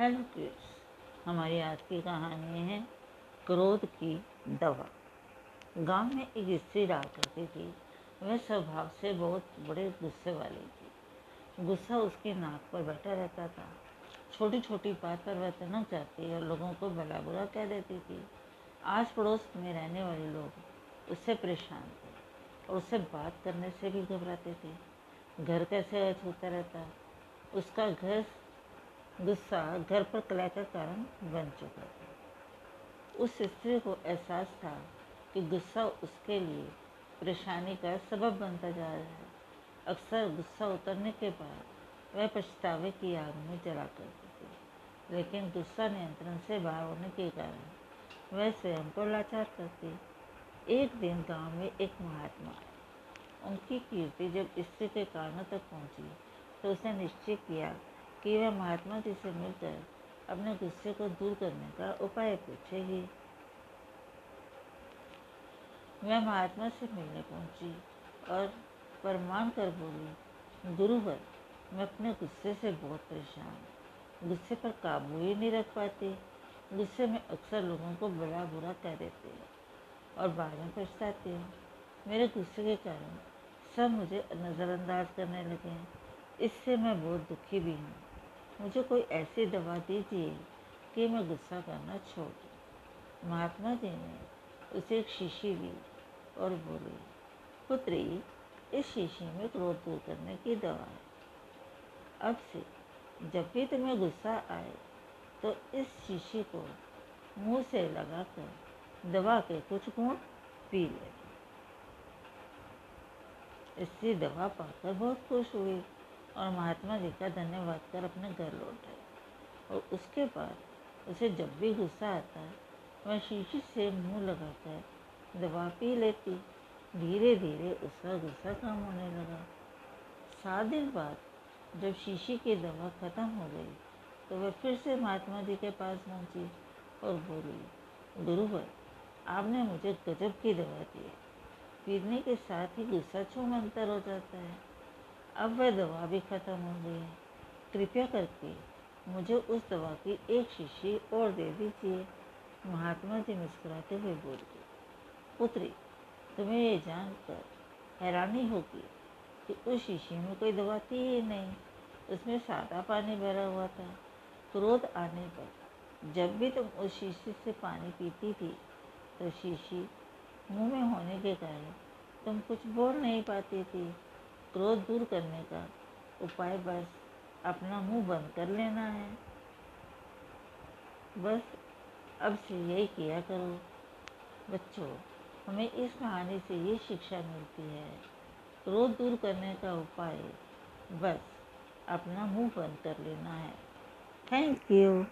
Hello kids हमारी आज की कहानी है क्रोध की दवा। गाँव में एक स्त्री रहा करती थी, वह स्वभाव से बहुत बड़े गुस्से वाली थी। गुस्सा उसकी नाक पर बैठा रहता था। छोटी छोटी बात पर वह तनक जाती और लोगों को भला बुरा कह देती थी। आस पड़ोस में रहने वाले लोग उससे परेशान थे और उससे बात करने से भी घबराते थे। घर कैसे छूता रहता, उसका घर गुस्सा घर पर कलह का कारण बन चुका था। उस स्त्री को एहसास था कि गुस्सा उसके लिए परेशानी का सबब बनता जा रहा है। अक्सर गुस्सा उतरने के बाद वह पछतावे की आग में जला करती थी, लेकिन गुस्सा नियंत्रण से बाहर होने के कारण वह स्वयं को लाचार करती। एक दिन गाँव में एक महात्मा आए। उनकी कीर्ति जब स्त्री के कानों तक पहुँची तो उसने निश्चय किया कि वह महात्मा जी से मिलकर अपने गुस्से को दूर करने का उपाय पूछेगी। मैं महात्मा से मिलने पहुँची और प्रमाण कर बोली, गुरुवर, मैं अपने गुस्से से बहुत परेशान गुस्से पर काबू ही नहीं रख पाती। गुस्से में अक्सर लोगों को बुरा बुरा कह देती हैं और बाद में पछताती हूँ। मेरे गुस्से के कारण सब मुझे नज़रअंदाज करने लगे हैं। इससे मैं बहुत दुखी भी हूँ। मुझे कोई ऐसी दवा दीजिए कि मैं गुस्सा करना छोड़ दूँ। महात्मा जी ने उसे एक शीशी दी और बोली, पुत्री, इस शीशी में क्रोध दूर करने की दवा है। अब से जब भी तुम्हें गुस्सा आए तो इस शीशी को मुँह से लगाकर दवा के कुछ गुण पी ले इससे दवा पाकर बहुत खुश हुई। और महात्मा जी का धन्यवाद कर अपने घर लौट आए। और उसके बाद उसे जब भी गुस्सा आता वह शीशी से मुँह लगाकर दवा पी लेती। धीरे धीरे उसका गुस्सा कम होने लगा। सात दिन बाद जब शीशी की दवा ख़त्म हो गई तो वह फिर से महात्मा जी के पास पहुँची और बोली गुरुवर आपने मुझे गजब की दवा दी पीने के साथ ही गुस्सा छूम अंतर हो जाता है। अब वह दवा भी ख़त्म हो गई है कृपया करके मुझे उस दवा की एक शीशी और दे दीजिए। महात्मा जी मुस्कुराते हुए बोले पुत्री, तुम्हें ये जानकर हैरानी होगी कि उस शीशी में कोई दवा थी ही नहीं। उसमें सादा पानी भरा हुआ था। क्रोध आने पर जब भी तुम उस शीशी से पानी पीती थी तो शीशी मुँह में होने के कारण तुम कुछ बोल नहीं पाती थी। क्रोध दूर करने का उपाय बस अपना मुँह बंद कर लेना है। बस अब से यही किया करो। बच्चों, हमें इस कहानी से ये शिक्षा मिलती है। क्रोध दूर करने का उपाय बस अपना मुँह बंद कर लेना है। Thank you.